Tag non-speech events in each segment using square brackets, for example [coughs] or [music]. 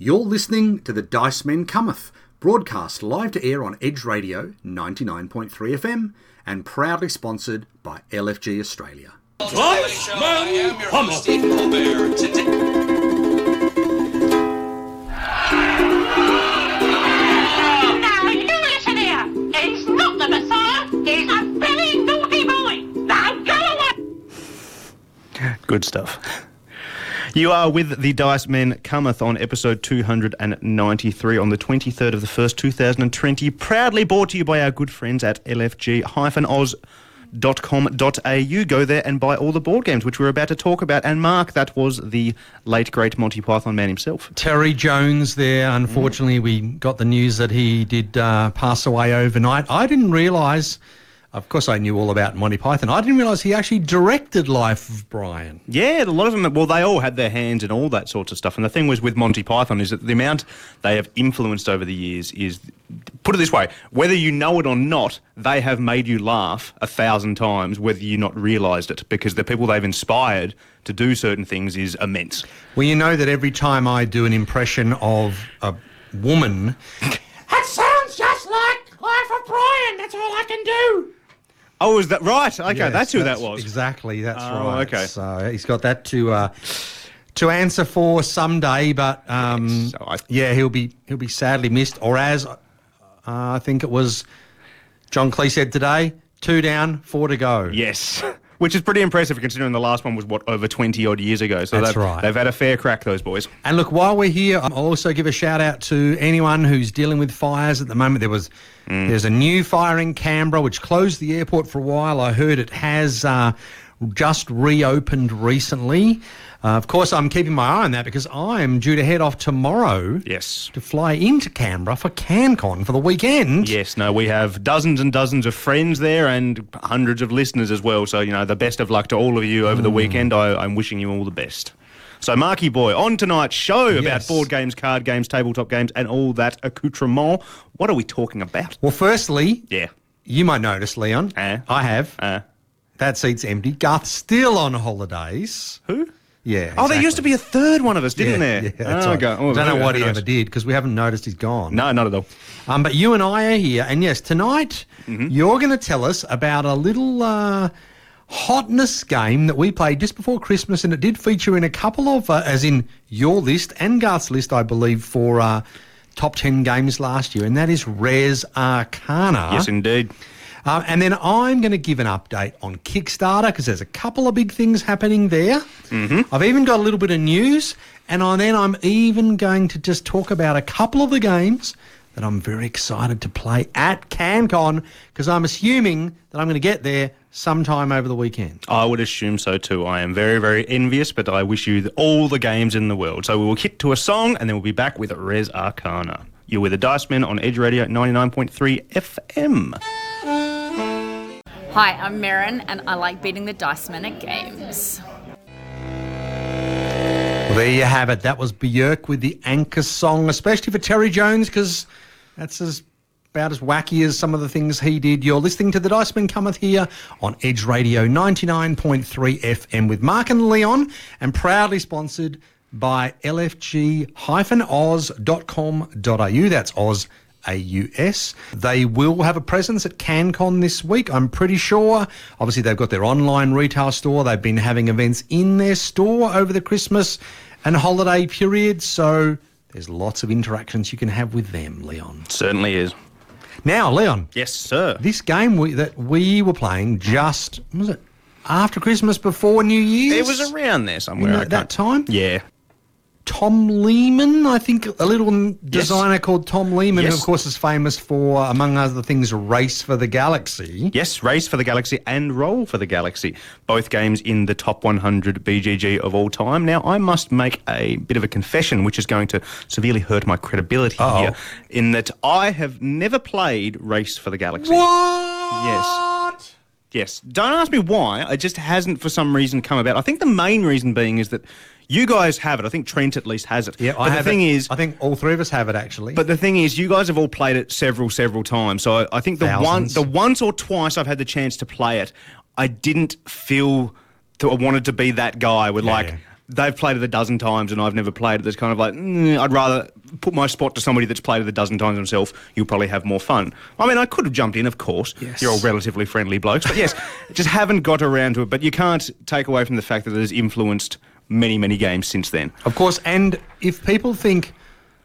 You're listening to The Dice Men Cometh, broadcast live to air on Edge Radio 99.3 FM and proudly sponsored by LFG Australia. Dice Man Cometh. Now, here. Not the Messiah. He's a very naughty boy. Now, go away. Good stuff. You are with the Dice Men Cometh on episode 293 on the 23rd of the 1st, 2020. Proudly brought to you by our good friends at lfg-oz.com.au. Go there and buy all the board games, which we're about to talk about. And Mark, that was the late, great Monty Python man himself. Terry Jones there. Unfortunately, we got the news that he did uh, pass away overnight. I didn't realise, of course, I knew all about Monty Python. I didn't realise he actually directed Life of Brian. Yeah, a lot of them. Well, they all had their hands in all that sorts of stuff. And the thing was with Monty Python is that the amount they have influenced over the years is, put it this way, whether you know it or not, they have made you laugh a thousand times, whether you not realised it, because the people they've inspired to do certain things is immense. Well, you know that every time I do an impression of a woman, [laughs] That sounds just like Life of Brian. That's all I can do. Oh, is that right? Okay, Yes, that's who that was. Exactly, that's Oh, right. okay. So he's got that to uh, to answer for someday, but um, Yes, so I- yeah, he'll be he'll be sadly missed. Or as uh, I think it was John Cleese said today, two down, four to go. Yes. [laughs] Which is pretty impressive considering the last one was, what, over 20 odd years ago. So That's they've, right. they've had a fair crack, those boys. And look, while we're here, I'll also give a shout out to anyone who's dealing with fires at the moment. There was there's a new fire in Canberra which closed the airport for a while. I heard it has uh, just reopened recently. Uh, of course, I'm keeping my eye on that because I'm due to head off tomorrow Yes. to fly into Canberra for CanCon for the weekend. Yes, no, we have dozens and dozens of friends there and hundreds of listeners as well. So, you know, the best of luck to all of you over the weekend. I, I'm wishing you all the best. So, Marky Boy, on tonight's show about Yes. board games, card games, tabletop games, and all that accoutrement, what are we talking about? Well, firstly, Yeah. you might notice, Leon. Eh? I have. Uh, that seat's empty. Garth's still on holidays. who? Yeah. Oh, there used to be a third one of us, didn't yeah, there? Yeah, oh, right. Oh, I don't know what he knows? ever did because we haven't noticed he's gone. No, not at all. Um, but you and I are here, and yes, tonight Mm-hmm. you're going to tell us about a little uh, hotness game that we played just before Christmas, and it did feature in a couple of, uh, as in your list and Garth's list, I believe, for uh, top ten games last year, and that is Res Arcana. Yes, indeed. Um, and then I'm going to give an update on Kickstarter because there's a couple of big things happening there. Mm-hmm. I've even got a little bit of news, and I, then I'm even going to just talk about a couple of the games that I'm very excited to play at CanCon because I'm assuming that I'm going to get there sometime over the weekend. I would assume so too. I am very, very envious, but I wish you all the games in the world. So we will hit to a song and then we'll be back with Res Arcana. You're with the Dice Men on Edge Radio 99.3 FM. Hi, I'm Mirren, and I like beating the dice men at games. Well, there you have it. That was Björk with the Anchor song, especially for Terry Jones, because that's as about as wacky as some of the things he did. You're listening to the Dice Men Cometh here on Edge Radio 99.3 FM with Mark and Leon, and proudly sponsored by lfg-oz.com.au. That's Oz. AUS. They will have a presence at CanCon this week, I'm pretty sure. Obviously, they've got their online retail store. They've been having events in their store over the Christmas and holiday period. So there's lots of interactions you can have with them, Leon. Certainly is. Now, Leon, Yes, sir. this game we, that we were playing just, was it after Christmas, before New Year's? It was around there somewhere. In I that, that time? Yeah. Tom Lehman, I think a little designer called Tom Lehman, who of course is famous for, among other things, Race for the Galaxy. Yes, Race for the Galaxy and Roll for the Galaxy. Both games in the top 100 BGG of all time. Now, I must make a bit of a confession, which is going to severely hurt my credibility Uh-oh. here, in that I have never played Race for the Galaxy. What? Yes. Yes. Don't ask me why. It just hasn't, for some reason, come about. I think the main reason being is that you guys have it. I think Trent at least has it. Yeah, but I the have thing it. is, I think all three of us have it actually. but the thing is, you guys have all played it several, several times. So I, I think the Thousands. one, the once or twice I've had the chance to play it, I didn't feel that I wanted to be that guy with like yeah. they've played it a dozen times and I've never played it. That's kind of like mm, I'd rather put my spot to somebody that's played it a dozen times himself. You'll probably have more fun. I mean, I could have jumped in, of course. Yes. You're all relatively friendly blokes, but yes, [laughs] just haven't got around to it. But you can't take away from the fact that it has influenced many, many games since then. Of course, and if people think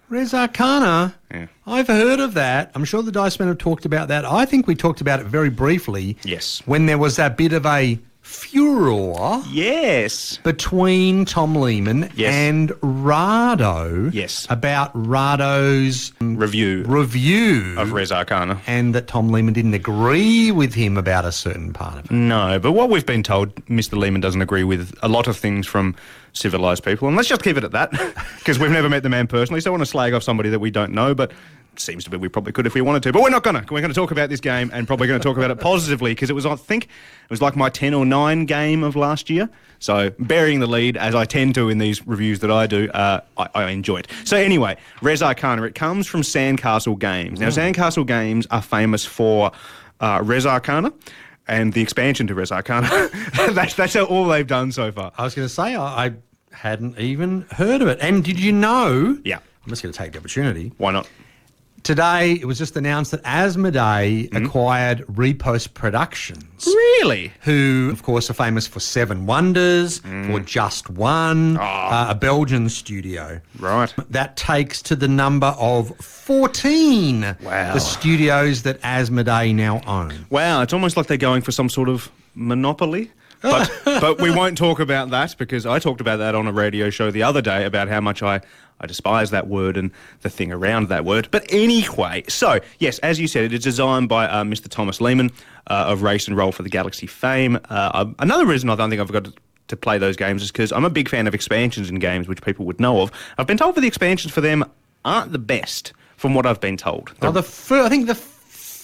Res Arcana, Yeah. I've heard of that. I'm sure the Dice Men have talked about that. I think we talked about it very briefly. Yes. When there was that bit of a furor Yes. between Tom Lehman Yes. and Rahdo. Yes. About Rahdo's Review review. of Res Arcana. and that Tom Lehman didn't agree with him about a certain part of it. No, but what we've been told, Mr. Lehman doesn't agree with a lot of things from civilized people, and let's just keep it at that, [laughs] because we've never met the man personally. So I want to slag off somebody that we don't know, but seems to be we probably could if we wanted to, but we're not gonna. We're to talk about this game and probably to talk about it positively because it was, I think, it was like my ten or nine game of last year. So burying the lead as I tend to in these reviews that I do, uh, I, I enjoy it. So anyway, Res Arcana. It comes from Sandcastle Games. Now Sandcastle Games are famous for uh, Res Arcana and the expansion to Res Arcana. [laughs] that's that's all they've done so far. I was going to say, I, I hadn't even heard of it. And did you know? Yeah. I'm just going to take the opportunity. Why not? Today, it was just announced that Asmodee Hmm? acquired Repos Productions, Really? who, of course, are famous for Seven Wonders, Hmm. for Just One, Ah. uh, a Belgian studio. Right. That takes to the number of 14 Wow. the studios that Asmodee now own. Wow, it's almost like they're going for some sort of monopoly. But, but we won't talk about that because I talked about that on a radio show the other day about how much I, I despise that word and the thing around that word. But anyway, so yes, as you said, it is designed by uh, Mr. Thomas Lehman uh, of Race and Roll for the Galaxy fame. Uh, another reason I don't think I've got to, to play those games is because I'm a big fan of expansions in games, which people would know of. I've been told that the expansions for them aren't the best, from what I've been told. Well, the fir- I think the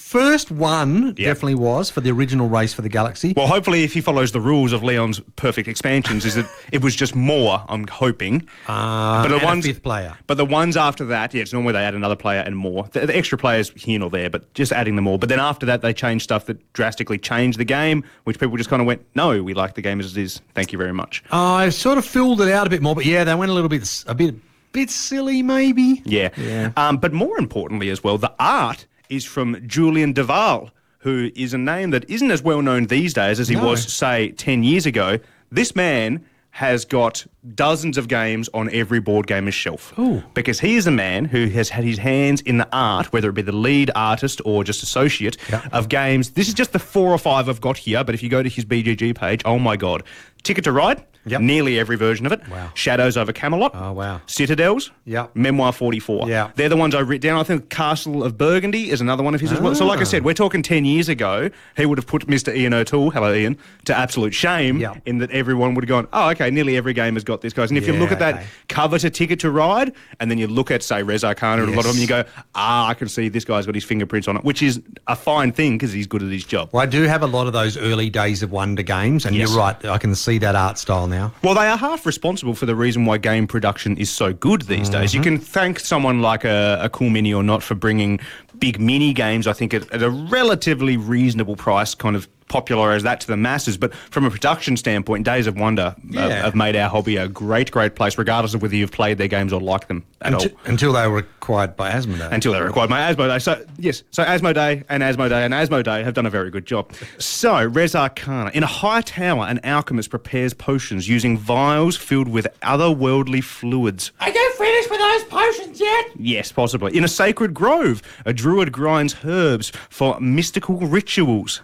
first one Yeah. definitely was for the original Race for the Galaxy. Well, hopefully, if he follows the rules of Leon's perfect expansions, is that it was just more. I'm hoping. Uh, but the and a ones, fifth player. But the ones after that, yes, normally they add another player and more. The, the extra players here nor there, but just adding them all. But then after that, they changed stuff that drastically changed the game, which people just kind of went, "No, we like the game as it is. Thank you very much." I sort of filled it out a bit more, but yeah, they went a little bit, a bit, bit silly, maybe. Yeah. Yeah. Um, but more importantly as well, the art is from Julien Delval, who is a name that isn't as well known these days as he No. was, say, 10 years ago. This man has got dozens of games on every board gamer's shelf. Ooh. Because he is a man who has had his hands in the art, whether it be the lead artist or just associate, Yeah. of games. This is just the four or five I've got here, but if you go to his BGG page, oh my God. Ticket to Ride, Yep. nearly every version of it. Wow. Shadows over Camelot. Oh, wow. Citadels. Yep. Memoir 44. Yeah. They're the ones I written down. I think Castle of Burgundy is another one of his as well. So, like I ah. said, we're talking 10 years ago. He would have put Mr. Ian O'Toole, hello Ian, to absolute shame Yeah. in that everyone would have gone, oh, okay, nearly every game has got this, guys. And if you Yeah, look at that okay. cover to Ticket to Ride, and then you look at, say, Res Arcana and a lot of them, you go, ah, I can see this guy's got his fingerprints on it, which is a fine thing because he's good at his job. Well, I do have a lot of those early days of Wonder games, and Yes. you're right. I can see that art style now. Well, they are half responsible for the reason why game production is so good these days. You can thank someone like a, a Cool Mini or not for bringing big mini games, I think, at, at a relatively reasonable price, kind of popularise that to the masses. But from a production standpoint, Days of Wonder uh, Yeah. have made our hobby a great, great place, regardless of whether you've played their games or like them at all. Until, until they were acquired by Asmodee. Until they required my Asmodee. So, yes, so Asmodee and Asmodee and Asmodee have done a very good job. So, Res Arcana. In a high tower, an alchemist prepares potions using vials filled with otherworldly fluids. Are you finished with those potions yet? Yes, possibly. In a sacred grove, a druid grinds herbs for mystical rituals.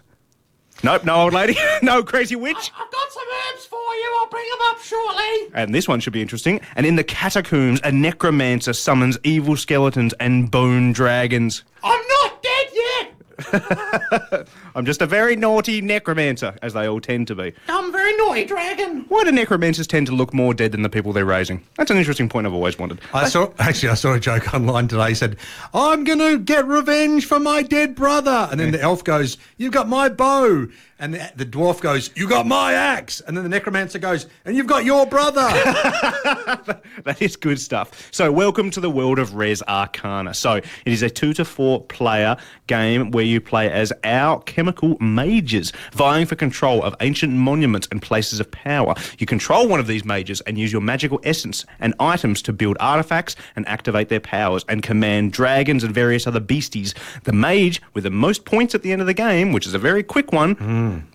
Nope, no old lady. [laughs] no crazy witch. I've got some herbs for you. I'll bring them up shortly. And this one should be interesting. And in the catacombs, a necromancer summons evil skeletons and bone dragons. I'm not dead yet. [laughs] I'm just a very naughty necromancer, as they all tend to be. I'm a very naughty dragon. Why do necromancers tend to look more dead than the people they're raising? That's an interesting point I've always wondered. I saw actually I saw a joke online today. He said, "I'm going to get revenge for my dead brother," and then the elf goes, "You've got my bow," And the, the dwarf goes, You got my axe. And then the necromancer goes, And you've got your brother. [laughs] that is good stuff. So, welcome to the world of Res Arcana. So, it is a two to four player game where you play as our chemical mages, vying for control of ancient monuments and places of power. You control one of these mages and use your magical essence and items to build artifacts and activate their powers and command dragons and various other beasties. The mage with the most points at the end of the game, which is a very quick one,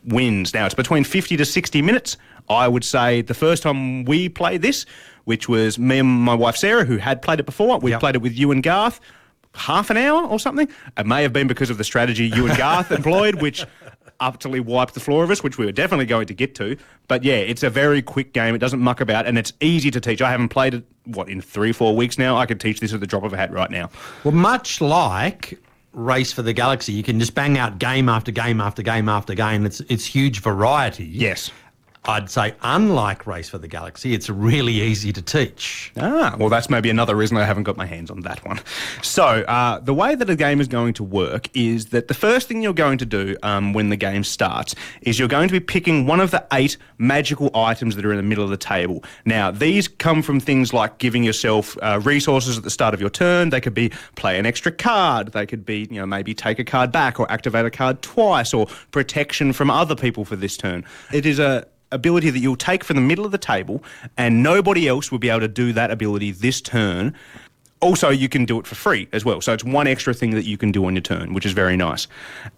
wins. Now, it's between 50 to 60 minutes. I would say the first time we played this, which was me and my wife Sarah, who had played it before, we Yep. played it with you and Garth, half an hour or something. It may have been because of the strategy you and Garth [laughs] employed, which utterly wiped the floor of us, which we were definitely going to get to. But yeah, it's a very quick game. It doesn't muck about, and it's easy to teach. I haven't played it, what, in three, four weeks now? I could teach this at the drop of a hat right now. well, much like Race for the Galaxy, you can just bang out game after game after game after game. It's it's huge variety. Yes. I'd say, unlike Race for the Galaxy, it's really easy to teach. Ah, well, that's maybe another reason I haven't got my hands on that one. So, uh, the way that a game is going to work is that the first thing you're going to do um, when the game starts is you're going to be picking one of the eight magical items that are in the middle of the table. Now, these come from things like giving yourself uh, resources at the start of your turn. They could be play an extra card. They could be, you know, maybe take a card back or activate a card twice or protection from other people for this turn. It is a ability that you'll take from the middle of the table, and nobody else will be able to do that ability this turn. Also, you can do it for free as well. So it's one extra thing that you can do on your turn, which is very nice.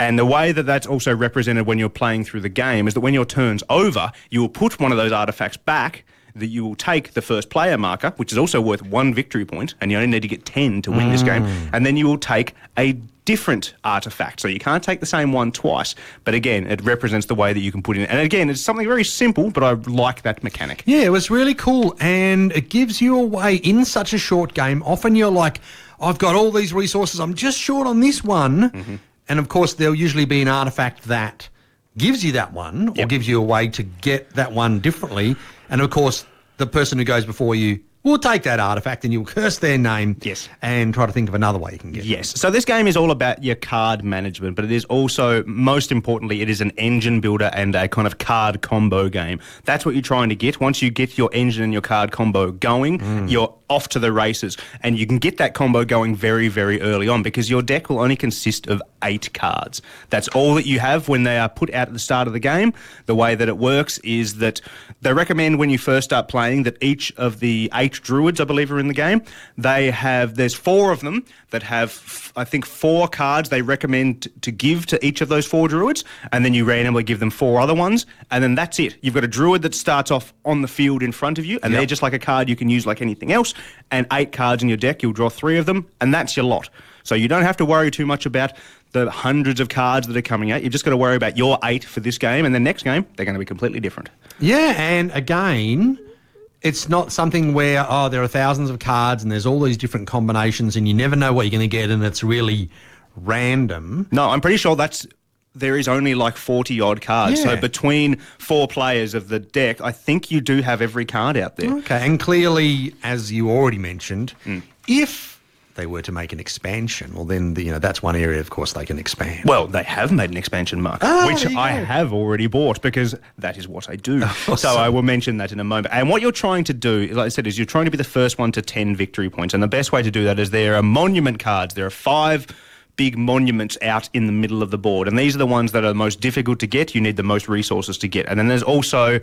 And the way that that's also represented when you're playing through the game is that when your turn's over, you will put one of those artifacts back. That you will take the first player marker, which is also worth one victory point, and you only need to get 10 to win this game. Mm. And then you will take a different artifact. So you can't take the same one twice. But again, it represents the way that you can put in. And again, it's something very simple, but I like that mechanic. Yeah, it was really cool, and it gives you a way in such a short game. Often you're like, I've got all these resources, I'm just short on this one. Mm-hmm. And of course, there'll usually be an artifact that gives you that one or gives you a way to get that one differently. And of course, the person who goes before you will take that artifact and you'll curse their name Yes. and try to think of another way you can get it. Yes. So this game is all about your card management, but it is also, most importantly, it is an engine builder and a kind of card combo game. That's what you're trying to get. Once you get your engine and your card combo going, mm. you're off to the races. And you can get that combo going very, very early on because your deck will only consist of eight cards. That's all that you have when they are put out at the start of the game. The way that it works is that they recommend when you first start playing that each of the eight druids, I believe, are in the game. They have, there's four of them that have, f- I think, four cards they recommend to give to each of those four druids. And then you randomly give them four other ones. And then that's it. You've got a druid that starts off on the field in front of you. And they're just like a card you can use like anything else. And eight cards in your deck, you'll draw three of them. And that's your lot. So you don't have to worry too much about the hundreds of cards that are coming out. You've just got to worry about your eight for this game. And the next game, they're going to be completely different. Yeah, and again, it's not something where oh there are thousands of cards and there's all these different combinations and you never know what you're going to get and it's really random. No, I'm pretty sure that's there is only like 40 odd cards. So between four players of the deck, I think you do have every card out there. Okay, and clearly, as you already mentioned, Hmm. if they were to make an expansion, well, then the, you know that's one area, of course, they can expand. Well, they have made an expansion mark, Oh, which I have already bought because that is what I do. [laughs] So I will mention that in a moment. And what you're trying to do, like I said, is you're trying to be the first one to 10 victory points. And the best way to do that is there are monument cards. There are five big monuments out in the middle of the board. And these are the ones that are the most difficult to get. You need the most resources to get. And then there's also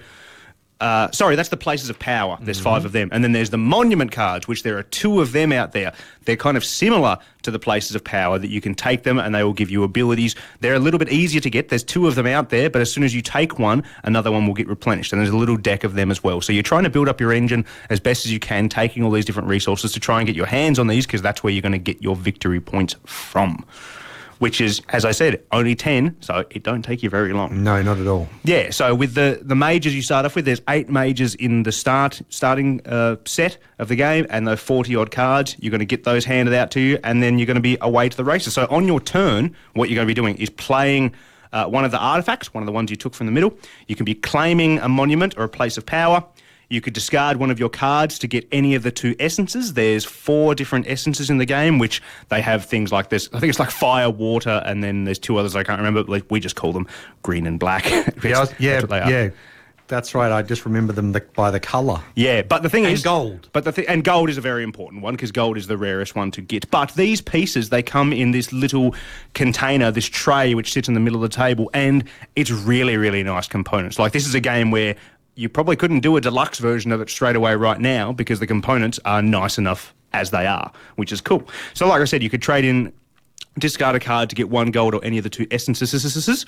uh, sorry, that's the places of power. There's five of them. And then there's the monument cards, which there are two of them out there. They're kind of similar to the places of power that you can take them and they will give you abilities. They're a little bit easier to get. There's two of them out there, but as soon as you take one, another one will get replenished. And there's a little deck of them as well. So you're trying to build up your engine as best as you can, taking all these different resources to try and get your hands on these because that's where you're going to get your victory points from. Which is, as I said, only 10, so it don't take you very long. No, not at all. Yeah, so with the the mages you start off with, there's eight mages in the start starting uh, set of the game, and the forty odd cards. You're going to get those handed out to you, and then you're going to be away to the races. So on your turn, what you're going to be doing is playing. Uh, one of the artifacts, one of the ones you took from the middle. You can be claiming a monument or a place of power. You could discard one of your cards to get any of the two essences. There's four different essences in the game, which they have things like this. I think it's like fire, water, and then there's two others I can't remember. Like we just call them green and black. [laughs] Yeah, yeah, That's what they are. yeah. That's right. I just remember them the, by the colour. Yeah, but the thing And is gold. But the th- and gold is a very important one because gold is the rarest one to get. But these pieces they come in this little container, this tray which sits in the middle of the table, and it's really really nice components. Like this is a game where you probably couldn't do a deluxe version of it straight away right now because the components are nice enough as they are, which is cool. So like I said, you could trade in discard a card to get one gold or any of the two essences.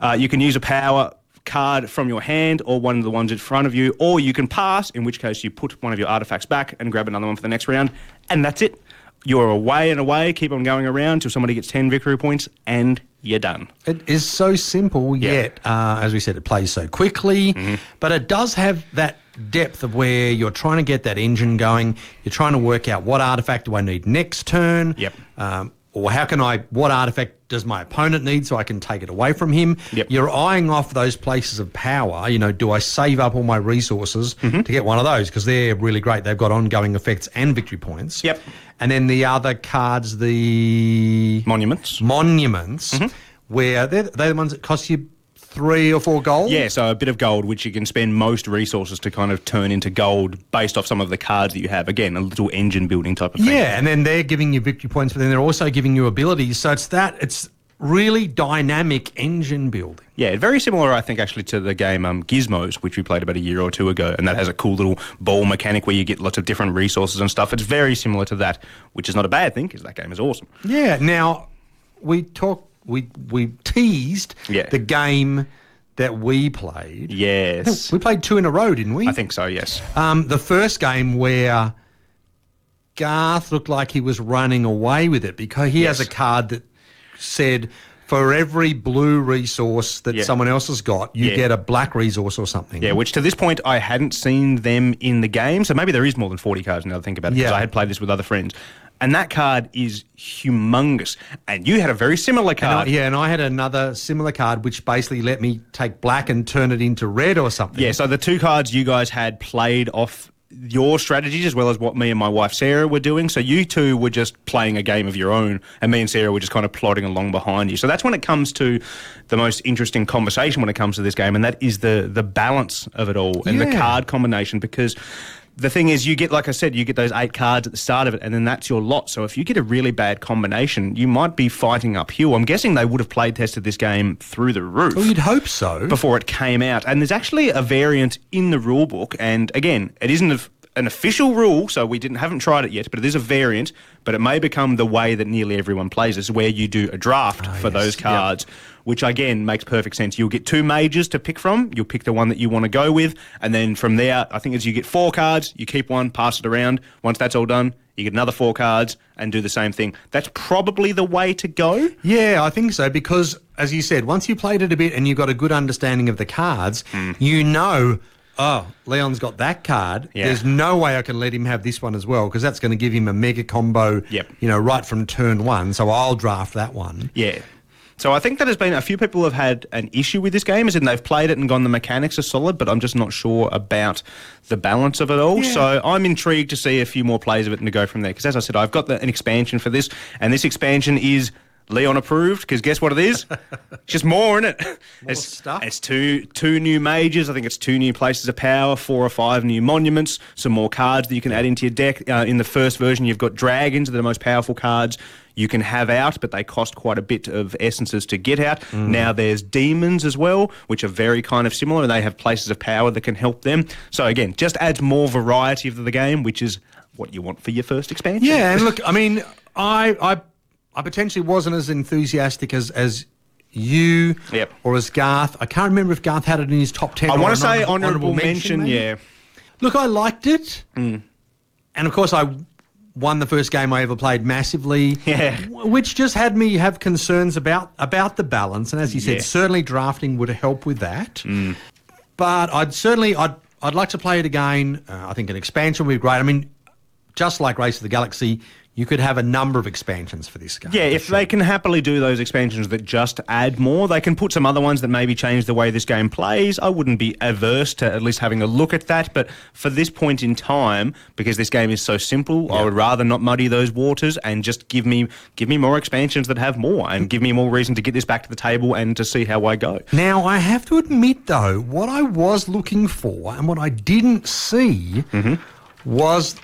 Uh, you can use a power card from your hand or one of the ones in front of you, or you can pass, in which case you put one of your artifacts back and grab another one for the next round, and that's it. You're away and away, keep on going around till somebody gets 10 victory points, and you're done. It is so simple, yet, uh, as we said, it plays so quickly, Mm-hmm. but it does have that depth of where you're trying to get that engine going. You're trying to work out what artifact do I need next turn. Yep. Um, or how can I, what artifact does my opponent need so I can take it away from him? Yep. You're eyeing off those places of power. You know, do I save up all my resources Mm-hmm. to get one of those? Because they're really great. They've got ongoing effects and victory points. Yep. And then the other cards, the Monuments. monuments, Mm-hmm. where they're, they're the ones that cost you three or four gold. Yeah, so a bit of gold, which you can spend most resources to kind of turn into gold based off some of the cards that you have. Again, a little engine building type of thing. Yeah, and then they're giving you victory points, but then they're also giving you abilities. So it's that it's really dynamic engine building. Yeah, very similar, I think, actually, to the game um, Gizmos, which we played about a year or two ago, and that has a cool little ball mechanic where you get lots of different resources and stuff. It's very similar to that, which is not a bad thing because that game is awesome. Yeah. Now we talk we we teased Yeah. the game that we played. Yes, We played two in a row, didn't we? I think so. Yes. Um, the first game where Garth looked like he was running away with it because he has a card that said for every blue resource that Yeah. someone else has got, you Yeah. get a black resource or something. Yeah, which to this point I hadn't seen them in the game, so maybe there is more than forty cards now. To think about it, because. I had played this with other friends, and that card is humongous. And you had a very similar And I, card. yeah, and I had another similar card which basically let me take black and turn it into red or something. Yeah, so the two cards you guys had played off your strategies as well as what me and my wife Sarah were doing. So you two were just playing a game of your own, and me and Sarah were just kind of plodding along behind you. So that's when it comes to the most interesting conversation when it comes to this game, and that is the the balance of it all and the card combination because. The thing is, you get, like I said, you get those eight cards at the start of it, and then that's your lot. So if you get a really bad combination, you might be fighting uphill. I'm guessing they would have play tested this game through the roof Well, you'd hope so. before it came out. And there's actually a variant in the rule book. And again, it isn't a, an official rule, so we didn't haven't tried it yet. But it is a variant. But it may become the way that nearly everyone plays. It's where you do a draft ah, for yes. those cards. Which again makes perfect sense. You'll get two mages to pick from. You'll pick the one that you want to go with, and then from there, I think as you get four cards, you keep one, pass it around. Once that's all done, you get another four cards and do the same thing. That's probably the way to go. Yeah, I think so because, as you said, once you played it a bit and you've got a good understanding of the cards, Hmm. you know, oh, Leon's got that card. Yeah. There's no way I can let him have this one as well because that's going to give him a mega combo. Yep. You know, right from turn one. So I'll draft that one. Yeah. So I think that has been a few people have had an issue with this game, as in they've played it and gone the mechanics are solid, but I'm just not sure about the balance of it all. So I'm intrigued to see a few more plays of it and to go from there. Because as I said, I've got the, an expansion for this, and this expansion is Leon approved. Because guess what it is? it's [laughs] just more in it. it's, stuff. It's two two new mages. I think it's two new places of power, four or five new monuments, some more cards that you can add into your deck. Uh, in the first version, you've got dragons, that are the most powerful cards you can have out, but they cost quite a bit of essences to get out. Now there's demons as well, which are very kind of similar, and they have places of power that can help them. So again, just adds more variety of the game, which is what you want for your first expansion. Yeah, and [laughs] look, I mean, I I I potentially wasn't as enthusiastic as as you Yep. or as Garth. I can't remember if Garth had it in his top ten. I want to say honourable- honourable mention, maybe. yeah. Look, I liked it, Mm. and of course, I won the first game I ever played massively. [laughs] Yeah. which just had me have concerns about about the balance, and as you said, Yeah. certainly drafting would help with that. Mm. But I'd certainly I'd I'd like to play it again. Uh, I think an expansion would be great. I mean. just like Race of the Galaxy, you could have a number of expansions for this game. Yeah, if sure. they can happily do those expansions that just add more, they can put some other ones that maybe change the way this game plays. I wouldn't be averse to at least having a look at that. But for this point in time, because this game is so simple, I would rather not muddy those waters and just give me give me more expansions that have more and give me more reason to get this back to the table and to see how I go. Now, I have to admit, though, what I was looking for and what I didn't see mm-hmm. was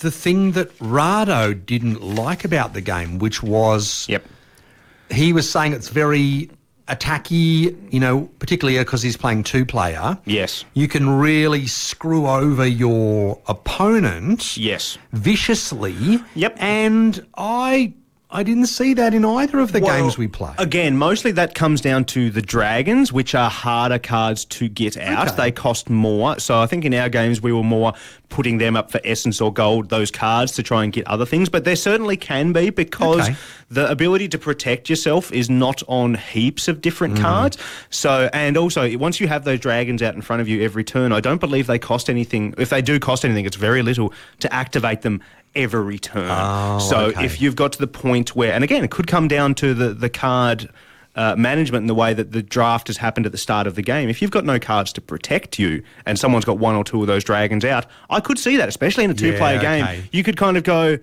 the thing that Rahdo didn't like about the game, which was Yep. he was saying it's very attacky, you know, particularly uh, because he's playing two player. Yes. You can really screw over your opponent Yes. viciously. Yep. And I I didn't see that in either of the Well, games we played. Again, mostly that comes down to the dragons, which are harder cards to get out. Okay. They cost more. So I think in our games we were more putting them up for essence or gold, those cards to try and get other things. But there certainly can be because Okay. the ability to protect yourself is not on heaps of different Mm. cards. So and also once you have those dragons out in front of you every turn, I don't believe they cost anything. If they do cost anything, it's very little to activate them every turn. Oh, so okay. if you've got to the point where, and again, it could come down to the the card. Uh, management and the way that the draft has happened at the start of the game. If you've got no cards to protect you, and someone's got one or two of those dragons out, I could see that, especially in a two-player Yeah, game. okay. You could kind of go,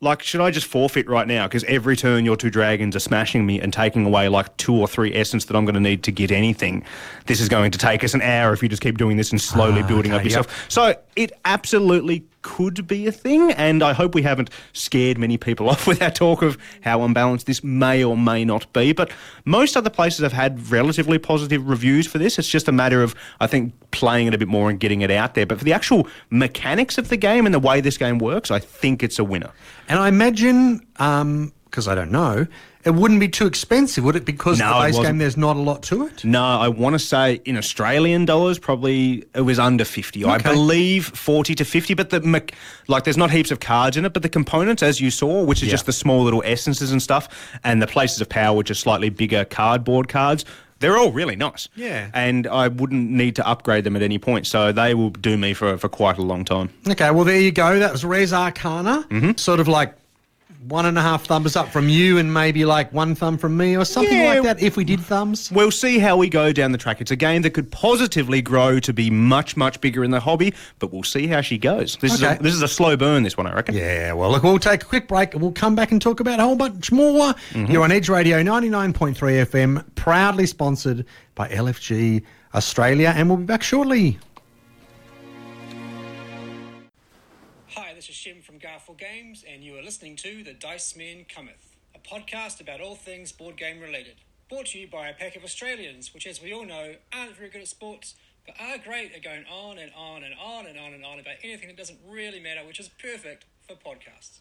like, should I just forfeit right now? Because every turn your two dragons are smashing me and taking away like two or three essence that I'm going to need to get anything. This is going to take us an hour if you just keep doing this and slowly Ah, building up yourself. yep. So it absolutely could be a thing, and I hope we haven't scared many people [laughs] off with our talk of how unbalanced this may or may not be. But most other places have had relatively positive reviews for this. It's just a matter of, I think, playing it a bit more and getting it out there. But for the actual mechanics of the game and the way this game works, I think it's a winner. And I imagine, um, because I don't know, it wouldn't be too expensive, would it? Because No, the base game, there's not a lot to it. No, I want to say in Australian dollars, probably it was under 50. I believe 40 to 50, but the, like, there's not heaps of cards in it, but the components, as you saw, which is Yeah. just the small little essences and stuff, and the places of power, which are slightly bigger cardboard cards, they're all really nice. Yeah. And I wouldn't need to upgrade them at any point, so they will do me for, for quite a long time. Okay, well, there you go. That was Res Arcana. Mm-hmm. Sort of like one and a half thumbs up from you and maybe like one thumb from me or something Yeah. like that if we did thumbs. We'll see how we go down the track. It's a game that could positively grow to be much, much bigger in the hobby, but we'll see how she goes. This, Okay. is, a, this is a slow burn, this one, I reckon. Yeah, well, look, we'll take a quick break and we'll come back and talk about a whole bunch more. Mm-hmm. You're on Edge Radio 99.3 FM, proudly sponsored by LFG Australia, and we'll be back shortly. Hi, this is Shim from Garful Games, and you are listening to The Dice Man Cometh, a podcast about all things board game related. Brought to you by a pack of Australians, which, as we all know, aren't very good at sports, but are great at going on and on and on and on and on about anything that doesn't really matter, which is perfect for podcasts.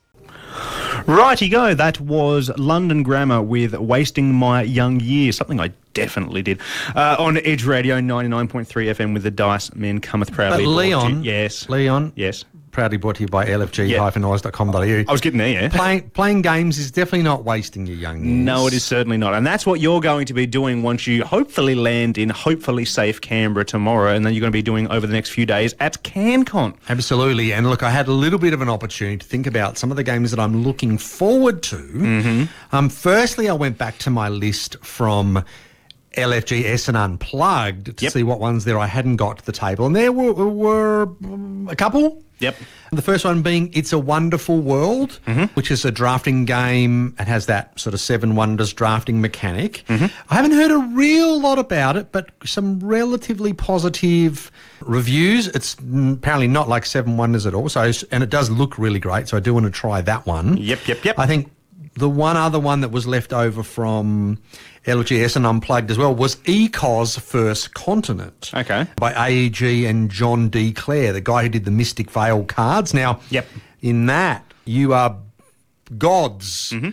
Righty go. That was London Grammar with Wasting My Young Years, something I definitely did. Uh, on Edge Radio 99.3 FM with the Dice Men Cometh But Proudly. brought to Leon, Yes. Leon, Yes. Proudly brought to you by lfg-noise.com.au. I was getting there, yeah. Playing, playing games is definitely not wasting your young years. No, it is certainly not. And that's what you're going to be doing once you hopefully land in hopefully safe Canberra tomorrow. And then you're going to be doing over the next few days at CanCon. Absolutely. And look, I had a little bit of an opportunity to think about some of the games that I'm looking forward to. Mm-hmm. Um, firstly, I went back to my list from LFGS and Unplugged to Yep. see what ones there I hadn't got to the table. And there were, were a couple. Yep. The first one being It's a Wonderful World, Mm-hmm. which is a drafting game. It has that sort of Seven Wonders drafting mechanic. Mm-hmm. I haven't heard a real lot about it, but some relatively positive reviews. It's apparently not like Seven Wonders at all. So, and it does look really great. So I do want to try that one. Yep, yep, yep. I think the one other one that was left over from LGS and Unplugged as well was Ecos First Continent. Okay. By AEG and John D. Clair, the guy who did the Mystic Vale cards. Now, Yep. in that, you are gods. Mm-hmm.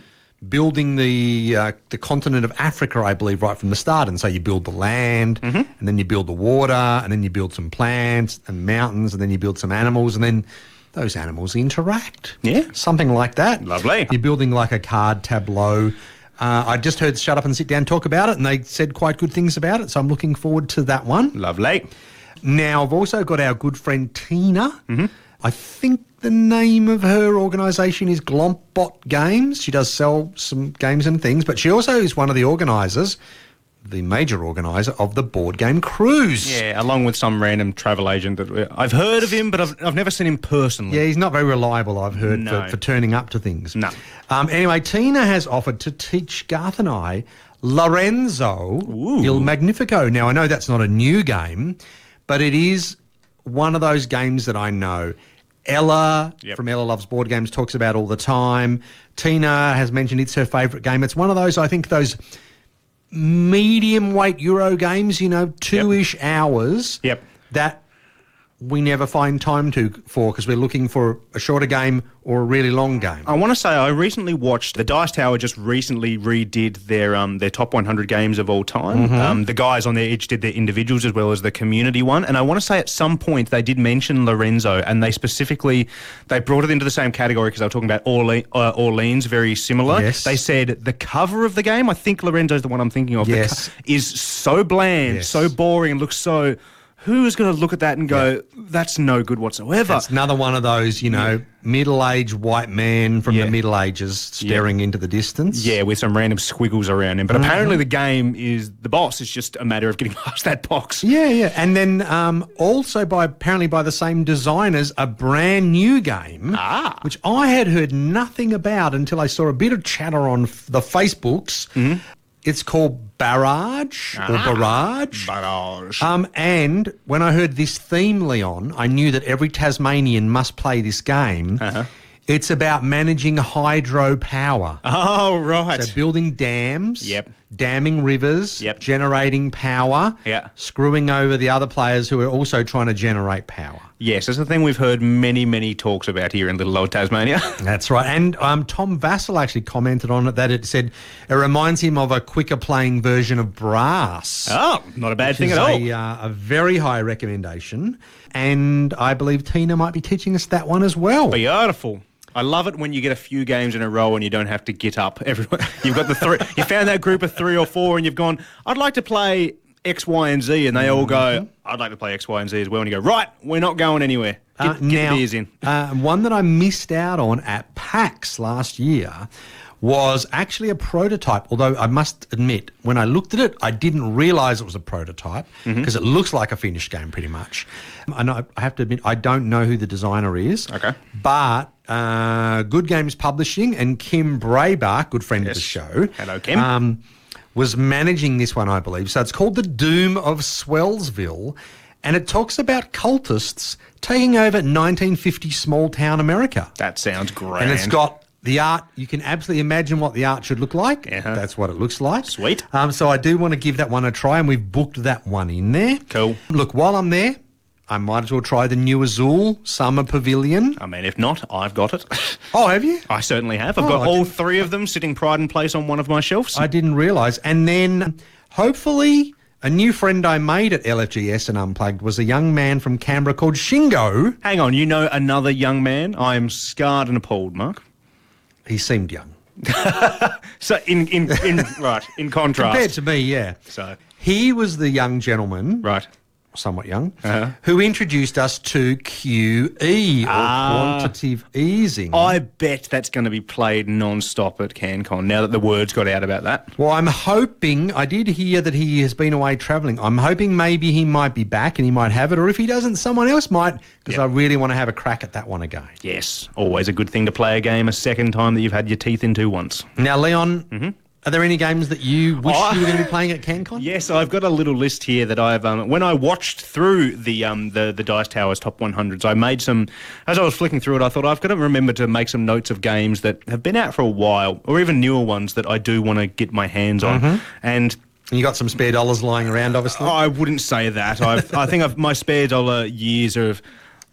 Building the uh, the continent of Africa, I believe, right from the start, and so you build the land, Mm-hmm. and then you build the water, and then you build some plants and mountains, and then you build some animals, and then those animals interact. Yeah. something like that. Lovely. You're building like a card tableau. Uh, I just heard Shut Up and Sit Down talk about it, and they said quite good things about it. So I'm looking forward to that one. Lovely. Now, I've also got our good friend Tina. I think the name of her organisation is Glompbot Games. She does sell some games and things, but she also is one of the organisers, the major organiser of the board game cruise. Yeah, along with some random travel agent that I've heard of him, but I've, I've never seen him personally. Yeah, he's not very reliable, I've heard, No. for, for turning up to things. No. Um, anyway, Tina has offered to teach Garth and I Lorenzo Il Magnifico. Now, I know that's not a new game, but it is one of those games that I know. Ella Yep. from Ella Loves Board Games talks about all the time. Tina has mentioned it's her favourite game. It's one of those, I think, those medium weight Euro games, you know, two ish hours. Yep. That we never find time to for because we're looking for a shorter game or a really long game. I want to say I recently watched the Dice Tower just recently redid their um, their top 100 games of all time. Mm-hmm. Um, the guys on there each did their individuals as well as the community one, and I want to say at some point they did mention Lorenzo, and they specifically they brought it into the same category because they were talking about Orle- uh, Orleans, very similar. Yes. They said the cover of the game, I think Lorenzo's the one I'm thinking of, Yes. co- is so bland, Yes. so boring, looks so. Who is going to look at that and go, "That's no good whatsoever"? It's another one of those, you know, middle-aged white man from Yeah. the Middle Ages staring into the distance. Yeah, with some random squiggles around him. But Mm-hmm. apparently, the game is the boss. It's just a matter of getting [laughs] past that box. Yeah, yeah, and then um, also by apparently by the same designers, a brand new game, Ah. which I had heard nothing about until I saw a bit of chatter on f- the Facebooks. Mm-hmm. It's called Barrage or Ah. Barrage. Barrage. Um, and when I heard this theme, Leon, I knew that every Tasmanian must play this game. Uh-huh. It's about managing hydropower. oh, right. So building dams, Yep. damming rivers, Yep. generating power, Yeah. screwing over the other players who are also trying to generate power. Yes, that's the thing we've heard many, many talks about here in little old Tasmania. [laughs] That's right. And um, Tom Vasel actually commented on it that it said it reminds him of a quicker playing version of Brass. oh, not a bad thing at all. A, uh, a very high recommendation. And I believe Tina might be teaching us that one as well. Beautiful. I love it when you get a few games in a row and you don't have to get up. Everyone, [laughs] you've got the three. you found that group of three or four, and you've gone. I'd like to play X, Y, and Z, and they all Mm-hmm. go. I'd like to play X, Y, and Z as well. And you go, right, we're not going anywhere. Get, Uh, get now, the beers in. uh, one that I missed out on at PAX last year was actually a prototype. Although I must admit, when I looked at it, I didn't realise it was a prototype Mm-hmm. because it looks like a finished game pretty much. I I have to admit I don't know who the designer is. Okay. but uh, Good Games Publishing and Kim Brebach, good friend of the show. Hello, Kim. Um, was managing this one, I believe. So it's called The Doom of Swellsville, and it talks about cultists taking over 1950 small town America. That sounds great. And it's got the art. You can absolutely imagine what the art should look like. Uh-huh. That's what it looks like. Sweet. Um, so I do want to give that one a try, and we've booked that one in there. Cool. Look, while I'm there, I might as well try the new Azul Summer Pavilion. I mean, if not, I've got it. [laughs] Oh, have you? I certainly have. I've Oh, got I all didn't- three of them sitting pride and place on one of my shelves. I didn't realise. And then hopefully a new friend I made at LFGS and Unplugged was a young man from Canberra called Shingo. Hang on, you know another young man? I am scarred and appalled, Mark. He seemed young. [laughs] So in in, in [laughs] right in contrast, Compared to me, yeah. so He was the young gentleman, right. Somewhat young, Uh-huh. who introduced us to QE, or Ah. quantitative easing. I bet that's going to be played non-stop at CanCon now that the words got out about that. Well, I'm hoping, I did hear that he has been away travelling. I'm hoping maybe he might be back and he might have it, or if he doesn't, someone else might, because Yep. I really want to have a crack at that one again. Yes, always a good thing to play a game a second time that you've had your teeth into once. Now, Leon, are there any games that you wish. Oh. you were going to be playing at CanCon? Yes, I've got a little list here that I've um, when I watched through the um, the the Dice Towers top 100s, I made some as I was flicking through it. I thought I've got to remember to make some notes of games that have been out for a while, or even newer ones that I do want to get my hands on. Mm-hmm. And you got some spare dollars lying around, obviously. I wouldn't say that. I've, I think I've, my spare dollar years are.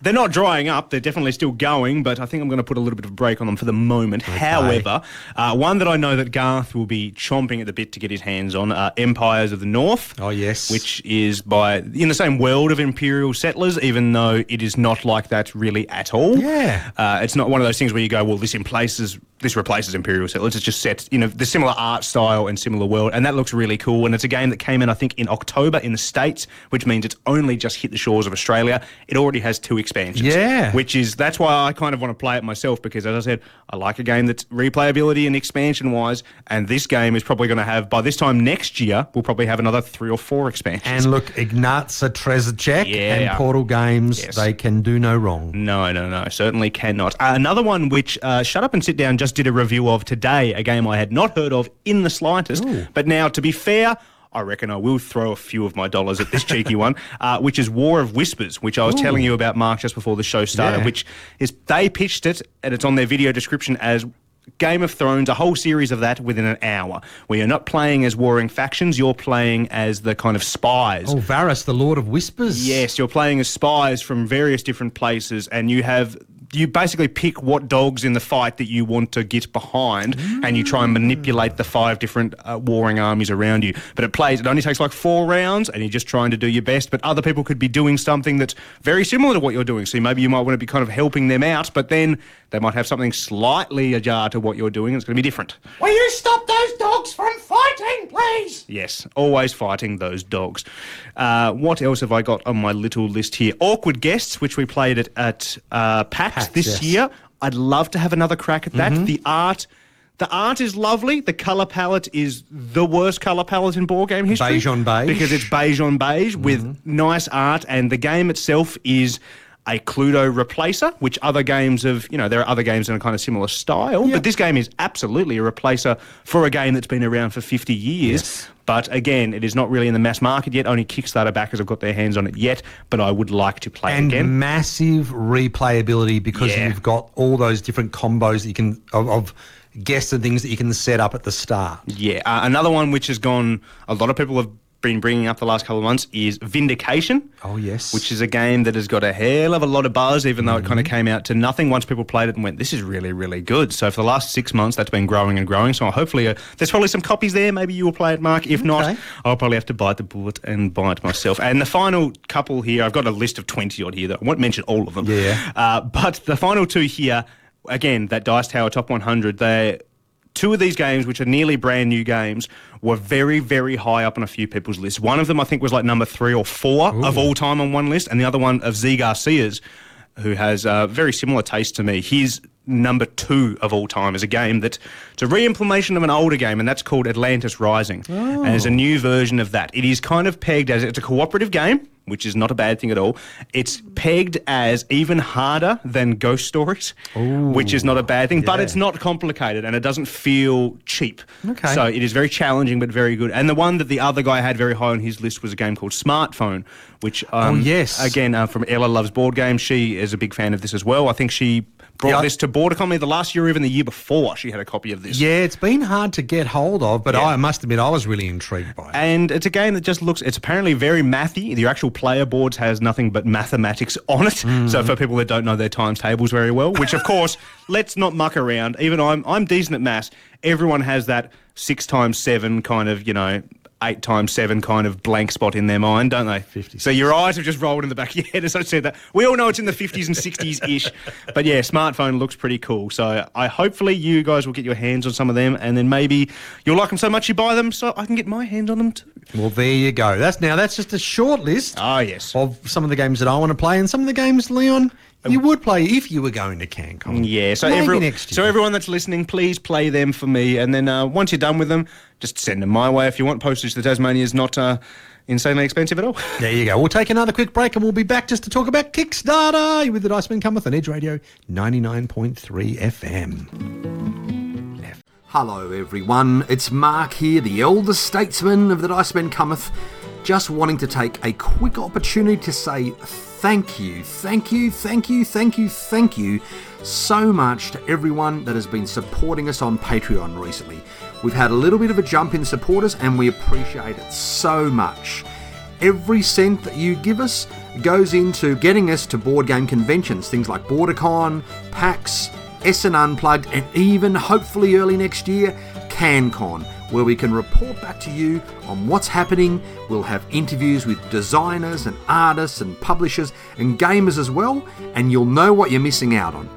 They're not drying up. They're definitely still going, but I think I'm going to put a little bit of a break on them for the moment. However, uh, one that I know that Garth will be chomping at the bit to get his hands on uh, Empires of the North. Oh, yes. Which is by in the same world of Imperial Settlers, even though it is not like that really at all. Yeah. Uh, it's not one of those things where you go, well, this in places this replaces Imperial Settlers. It's just set, you know, the similar art style and similar world, and that looks really cool. And it's a game that came in, I think, in October in the States, which means it's only just hit the shores of Australia. It already has two expansions. Yeah. Which is, that's why I kind of want to play it myself, because as I said, I like a game that's replayability and expansion wise, and this game is probably going to have, by this time next year, we'll probably have another three or four expansions. And look, Ignacy Trzewiczek Yeah. and Portal Games, Yes. they can do no wrong. No, no, no, certainly cannot. Uh, another one which uh, Shut Up and Sit Down just did a review of today, a game I had not heard of in the slightest. But now, to be fair, I reckon I will throw a few of my dollars at this [laughs] cheeky one, uh, which is War of Whispers, which I was telling you about, Mark, just before the show started, Yeah. which is they pitched it, and it's on their video description as. Game of Thrones, a whole series of that within an hour, where you're not playing as warring factions, you're playing as the kind of spies Oh, Varys, the Lord of Whispers. Yes, you're playing as spies from various different places, and you have you basically pick what dogs in the fight that you want to get behind, and you try and manipulate the five different uh, warring armies around you. But it plays; it only takes like four rounds, and you're just trying to do your best. But other people could be doing something that's very similar to what you're doing. So maybe you might want to be kind of helping them out, but then they might have something slightly ajar to what you're doing. and It's going to be different. Will you stop from fighting, please? Yes, always fighting those dogs. Uh, what else have I got on my little list here? Awkward Guests, which we played at, at uh, PAX, PAX, this yes. year. I'd love to have another crack at that. The art. The art is lovely. The colour palette is the worst colour palette in board game history. Beige on beige. Because it's beige on beige with nice art, and the game itself is a Cluedo replacer, which other games have, you know, there are other games in a kind of similar style, but this game is absolutely a replacer for a game that's been around for 50 years. Yes. But again, it is not really in the mass market yet. Only Kickstarter backers have got their hands on it yet, but I would like to play and it again. massive replayability because Yeah. you've got all those different combos that you can of, of guests and things that you can set up at the start. Yeah, uh, another one which has gone, a lot of people have been bringing up the last couple of months is Vindication. Oh, yes. Which is a game that has got a hell of a lot of buzz, even though it kind of came out to nothing once people played it and went, this is really, really good. So for the last six months, that's been growing and growing. So hopefully, uh, there's probably some copies there. Maybe you will play it, Mark. If Okay. not, I'll probably have to bite the bullet and buy it myself. and the final couple here, I've got a list of 20 odd here that I won't mention all of them. Yeah. Uh, but the final two here, again, that Dice Tower Top 100, they two of these games, which are nearly brand new games, were very, very high up on a few people's lists. One of them, I think, was like number three or four of all time on one list, and the other one of Zee Garcia's, who has a very similar taste to me. His number two of all time is a game that it's a re-implementation of an older game, and that's called Atlantis Rising. And there's a oh. new version of that. It is kind of pegged as it's a cooperative game. Which is not a bad thing at all. It's pegged as even harder than Ghost Stories, which is not a bad thing, but it's not complicated and it doesn't feel cheap. Okay. So it is very challenging but very good. And the one that the other guy had very high on his list was a game called Smartphone, which um, Oh, yes. again uh, from Ella loves board games. She is a big fan of this as well. I think she brought Yeah, this to Bordercon the last year even the year before. She had a copy of this. Yeah, it's been hard to get hold of, but Yeah. I must admit I was really intrigued by it. And it's a game that just looks, it's apparently very mathy. The actual player boards has nothing but mathematics on it. Mm-hmm. So for people that don't know their times tables very well, which of [laughs] course, let's not muck around. Even I'm, I'm decent at maths. Everyone has that six times seven kind of, you know, eight times seven kind of blank spot in their mind, don't they? 56. So your eyes have just rolled in the back of your head as I said that. We all know it's in the 50s and 60s ish. But yeah, smartphone looks pretty cool. So I hopefully you guys will get your hands on some of them and then maybe you'll like them so much you buy them so I can get my hands on them too. Well, there you go. That's now that's just a short list Ah, yes. of some of the games that I want to play and some of the games, Leon, you would play if you were going to CanCon. Yeah, so Maybe every, next so everyone that's listening, please play them for me, and then uh, once you're done with them, just send them my way if you want. Postage to Tasmania is not uh, insanely expensive at all. [laughs] There you go. We'll take another quick break and we'll be back just to talk about Kickstarter You're with the Dice Men Cometh on Edge Radio 99.3 FM. Hello, everyone. It's Mark here, the elder statesman of the Dice Men Cometh, just wanting to take a quick opportunity to say thank you, thank you, thank you, thank you, thank you so much to everyone that has been supporting us on Patreon recently. We've had a little bit of a jump in supporters and we appreciate it so much. Every cent that you give us goes into getting us to board game conventions, things like BorderCon, PAX, Essen Unplugged, and even hopefully early next year, CanCon, where we can report back to you on what's happening. We'll have interviews with designers and artists and publishers and gamers as well, and you'll know what you're missing out on.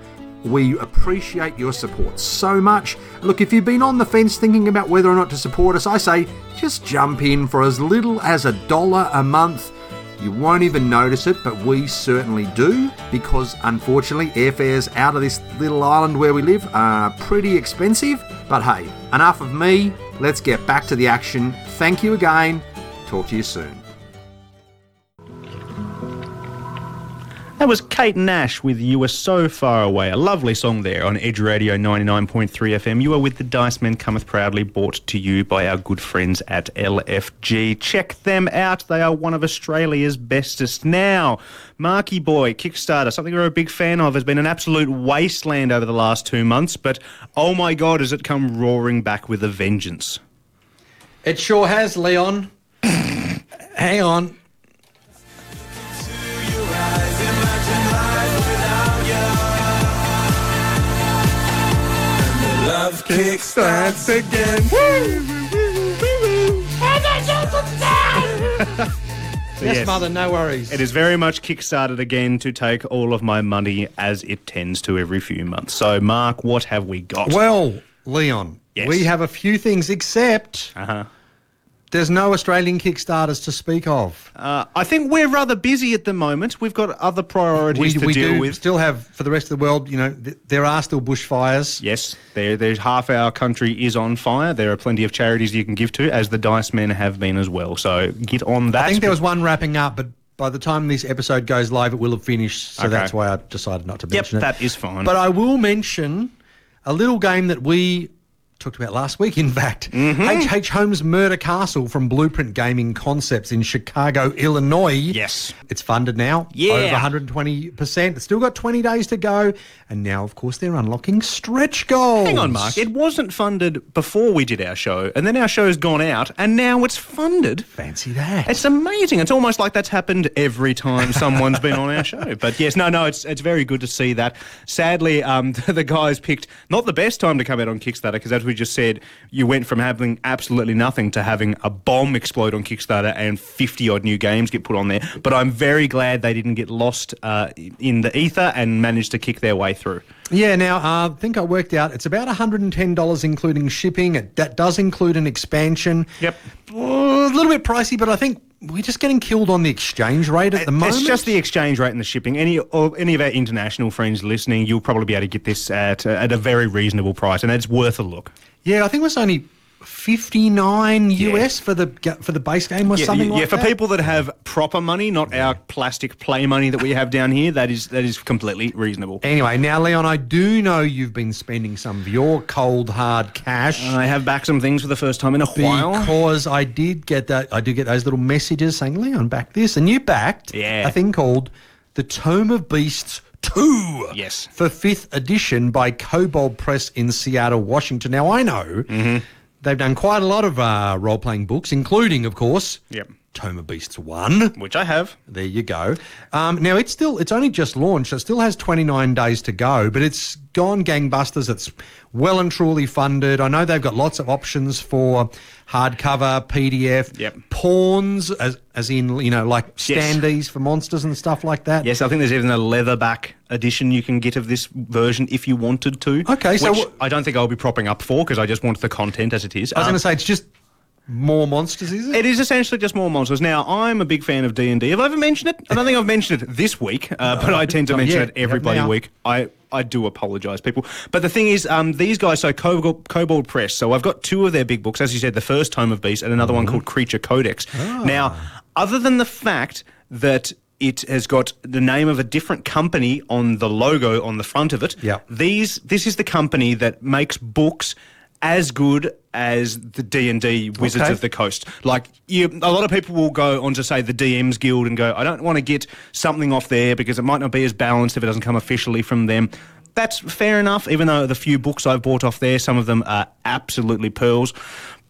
We appreciate your support so much. Look, if you've been on the fence thinking about whether or not to support us, I say just jump in for as little as a dollar a month. You won't even notice it, but we certainly do because unfortunately, airfares out of this little island where we live are pretty expensive. But hey, enough of me. Let's get back to the action. Thank you again. Talk to you soon. That was Kate Nash with You Were So Far Away. A lovely song there on Edge Radio 99.3 FM. You are with the Dice Men Cometh Proudly, brought to you by our good friends at LFG. Check them out. They are one of Australia's bestest. Now, Marky Boy, Kickstarter, something we're a big fan of, has been an absolute wasteland over the last two months, but oh my god, has it come roaring back with a vengeance. It sure has, Leon. [coughs] Hang on. Love kickstarts again. And the [laughs] Yes, yes. mother, no worries. It is very much kickstarted again to take all of my money as it tends to every few months. So, Mark, what have we got? Well, Leon, Yes. we have a few things, except uh-huh. There's no Australian Kickstarters to speak of. Uh, I think we're rather busy at the moment. We've got other priorities we to we deal do with. still have, for the rest of the world, you know, th- there are still bushfires. Yes, there, there's half our country is on fire. There are plenty of charities you can give to, as the Dice Men have been as well. So get on that. I think there was one wrapping up, but by the time this episode goes live, it will have finished. So Okay. that's why I decided not to Yep, mention it. that is fine. But I will mention a little game that we talked about last week, in fact. Mm-hmm. H.H. Holmes Murder Castle from Blueprint Gaming Concepts in Chicago, Illinois. Yes. It's funded now. Yeah. Over 120%. It's still got 20 days to go. And now, of course, they're unlocking stretch goals. Hang on, Mark. It wasn't funded before we did our show, and then our show's gone out, and now it's funded. Fancy that. It's amazing. It's almost like that's happened every time someone's been on our show. [laughs] But yes, no, no, it's it's very good to see that. Sadly, um, [laughs] the guys picked not the best time to come out on Kickstarter because, as we just said, you went from having absolutely nothing to having a bomb explode on Kickstarter and fifty odd new games get put on there. But I'm very glad they didn't get lost uh, in the ether and managed to kick their way through. Yeah, now uh, I think I worked out it's about $110 including shipping. That does include an expansion. Yep. A little bit pricey, but I think we're just getting killed on the exchange rate at the moment. It's just the exchange rate and the shipping. Any or any of our international friends listening, you'll probably be able to get this at at a very reasonable price, and it's worth a look. yeah, I think it was only 59 US for the for the base game or Yeah, something yeah, like yeah, for that. people that have proper money, not our plastic play money that we have down here, that is that is completely reasonable. Anyway, now Leon, I do know you've been spending some of your cold hard cash. I have backed some things for the first time in a while. Because I did get that, I do get those little messages saying, Leon, back this. And you backed Yeah. a thing called The Tome of Beasts 2. Yes. For fifth edition by Kobold Press in Seattle, Washington. Now, I know Mm-hmm. They've done quite a lot of uh, role playing books, including, of course, Yep. Tome of Beasts 1. Which I have. There you go. Um, now it's still it's only just launched. It still has 29 days to go, but it's gone gangbusters. It's well and truly funded. I know they've got lots of options for hardcover, PDF, Yep. pawns, as as in you know like Yes. standees for monsters and stuff like that. Yes, I think there's even a leatherback edition you can get of this version if you wanted to. Okay, so what- I don't think I'll be propping up for because I just want the content as it is. I was Um, going to say it's just more monsters, is it? It is essentially just more monsters. Now, I'm a big fan of D and D. Have I ever mentioned it? I don't think I've mentioned it this week, uh, but I tend to mention yet. it every Yep, bloody now. week. I, I do apologise, people. But the thing is, um, these guys, so Kobold, Kobold Press, so I've got two of their big books, as you said, the first Tome of Beast and another Mm-hmm. one called Creature Codex. Ah. Now, other than the fact that it has got the name of a different company on the logo on the front of it. Yep. These this is the company that makes books as good as the D and D Wizards Okay. of the Coast. Like you, a lot of people will go on to say the DMs Guild and go, I don't want to get something off there because it might not be as balanced if it doesn't come officially from them. That's fair enough. Even though the few books I've bought off there, some of them are absolutely pearls.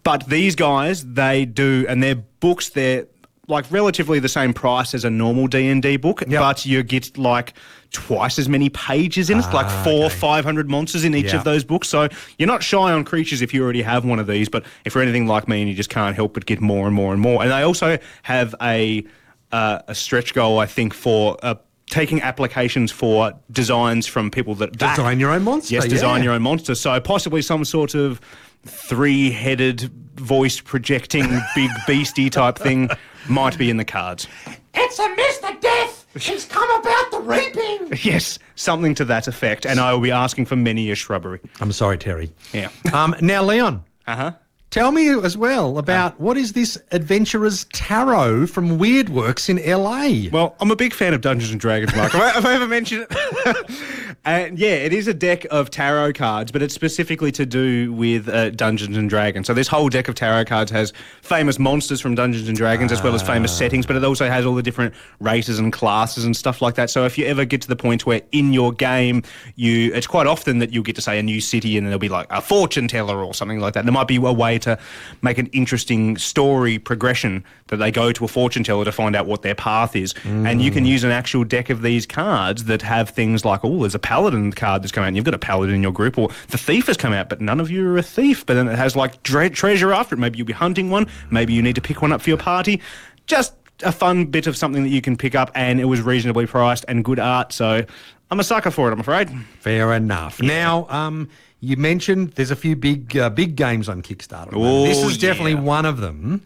But these guys, they do, and their books, they're like relatively the same price as a normal D and D book, Yep. but you get like twice as many pages in it, like four, five hundred monsters in each Yeah. of those books. So you're not shy on creatures if you already have one of these. But if you're anything like me and you just can't help but get more and more and more, and they also have a uh, a stretch goal, I think, for a taking applications for designs from people that back. Design your own monster, Yes, design yeah. your own monster. So possibly some sort of three-headed, voice projecting, [laughs] big beastie type thing might be in the cards. It's a Mr. Death. He's come about the reaping. [laughs] Yes, something to that effect. And I will be asking for many a shrubbery. I'm sorry, Terry. Yeah. Um, now, Leon, Uh huh. Tell me as well about what is this Adventurer's Tarot from Weird Works in LA? Well, I'm a big fan of Dungeons and Dragons, Mark. have, I, have I ever mentioned it? and [laughs] yeah, it is a deck of tarot cards, but it's specifically to do with uh, Dungeons and Dragons. So this whole deck of tarot cards has famous monsters from Dungeons and Dragons as well as famous settings, but it also has all the different races and classes and stuff like that. So if you ever get to the point where in your game you, it's quite often that you'll get to say a new city and there'll be like a fortune teller or something like that. There might be a way to make an interesting story progression that they go to a fortune teller to find out what their path is, and you can use an actual deck of these cards that have things like, oh, there's a paladin card that's come out, and you've got a paladin in your group, or the thief has come out, but none of you are a thief, but then it has like treasure after it. Maybe you'll be hunting one, maybe you need to pick one up for your party. Just a fun bit of something that you can pick up, and it was reasonably priced and good art, so I'm a sucker for it, I'm afraid. Fair enough. Now, um, you mentioned there's a few big uh, big games on Kickstarter. Oh, this is definitely yeah. one of them.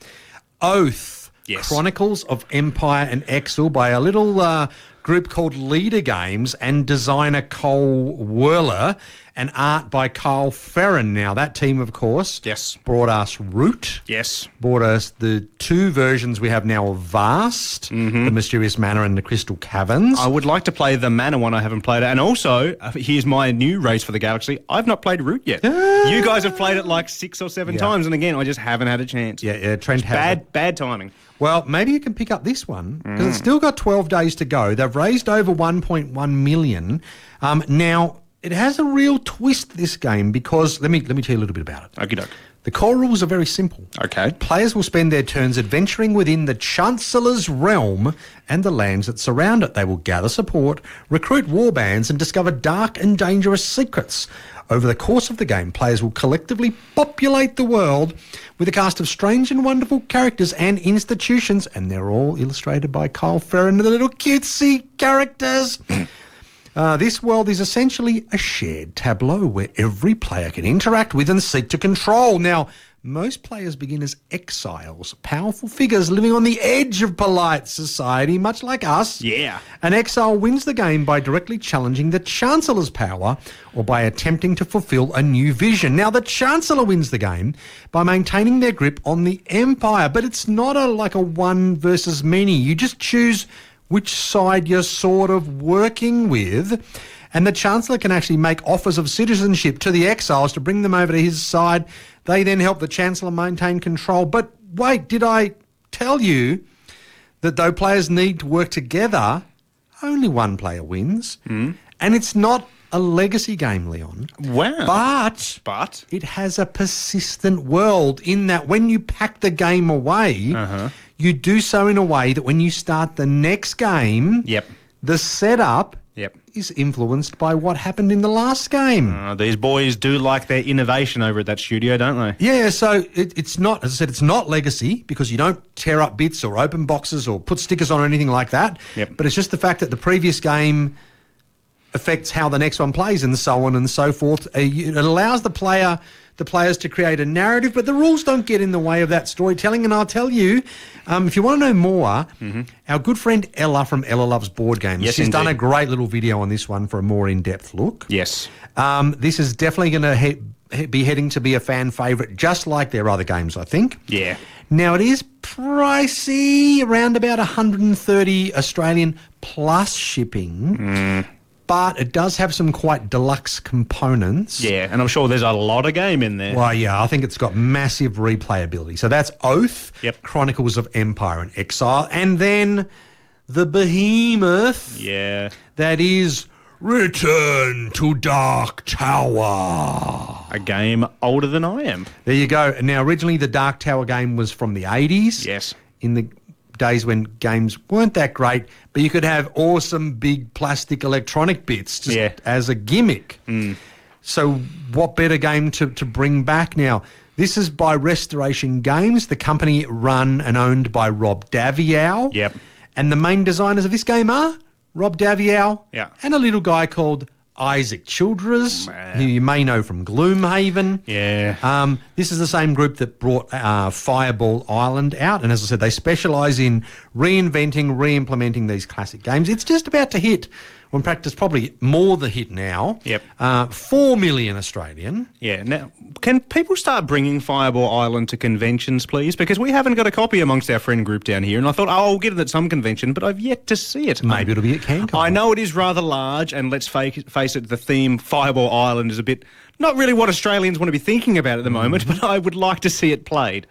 Oath, Yes. Chronicles of Empire and Exile by a little uh, group called Leder Games and designer Cole Wehrle and art by Carl Ferrin. Now, that team, of course, Yes. brought us Root. Yes. Brought us the two versions we have now of Vast, the Mysterious Manor and the Crystal Caverns. I would like to play the Manor one. I haven't played it. And also, uh, here's my new Race for the Galaxy. I've not played Root yet. You guys have played it like six or seven Yeah. times. And again, I just haven't had a chance. yeah, yeah, Trent. Bad, bad timing. Well, maybe you can pick up this one because Mm. it's still got 12 days to go. They've raised over 1.1 million. Um, now, it has a real twist this game because let me let me tell you a little bit about it. Okie doke. The core rules are very simple. Okay. Players will spend their turns adventuring within the Chancellor's realm and the lands that surround it. They will gather support, recruit warbands, and discover dark and dangerous secrets. Over the course of the game, players will collectively populate the world with a cast of strange and wonderful characters and institutions, and they're all illustrated by Kyle Ferrin, the little cutesy characters. [clears throat] Uh, this world is essentially a shared tableau where every player can interact with and seek to control. Now, most players begin as exiles, powerful figures living on the edge of polite society, much like us. Yeah. An exile wins the game by directly challenging the Chancellor's power or by attempting to fulfill a new vision. Now, the Chancellor wins the game by maintaining their grip on the Empire, but it's not a like a one versus many. You just choose which side you're sort of working with. And the Chancellor can actually make offers of citizenship to the exiles to bring them over to his side. They then help the Chancellor maintain control. But wait, did I tell you that though players need to work together, only one player wins? And it's not a legacy game, Leon. Wow. But But it has a persistent world in that when you pack the game away, Uh-huh. You do so in a way that when you start the next game, Yep. the setup Yep. is influenced by what happened in the last game. Uh, these boys do like their innovation over at that studio, don't they? Yeah, so it, it's not, as I said, it's not legacy because you don't tear up bits or open boxes or put stickers on or anything like that. Yep. But it's just the fact that the previous game affects how the next one plays and so on and so forth. Uh, It allows the player, the players to create a narrative, but the rules don't get in the way of that storytelling. And I'll tell you, um, if you want to know more, our good friend Ella from Ella Loves Board Games, Mm-hmm. Yes, she's done a great little video on this one for a more in-depth look. Yes. Um, this is definitely going to he- he- be heading to be a fan favourite, just like their other games, I think. Yeah. Now it is pricey, around about 130 Australian plus shipping, Mm. But it does have some quite deluxe components. Yeah. And I'm sure there's a lot of game in there. Well, yeah, I think it's got massive replayability. So that's Oath, Yep. Chronicles of Empire and Exile, and then the behemoth Yeah. that is Return to Dark Tower. A game older than I am. There you go. Now, originally the Dark Tower game was from the 80s. Yes. In the days when games weren't that great, but you could have awesome big plastic electronic bits just Yeah. as a gimmick. Mm. So, what better game to, to bring back now? This is by Restoration Games, the company run and owned by Rob Daviau. Yep. And the main designers of this game are Rob Daviau, Yeah. and a little guy called Isaac Childres, who you may know from Gloomhaven. Yeah. Um, this is the same group that brought uh, Fireball Island out, and as I said, they specialise in reinventing, re-implementing these classic games. It's just about to hit. Well, in practice, probably more the hit now. Yep. Uh, Four million Australian. Yeah. Now, can people start bringing Fireball Island to conventions, please? Because we haven't got a copy amongst our friend group down here, and I thought, oh, I'll get it at some convention, but I've yet to see it. Maybe it'll be at CanCon. I know it is rather large, and let's fake, face it, the theme Fireball Island is a bit not really what Australians want to be thinking about at the moment, Mm-hmm. [laughs] but I would like to see it played.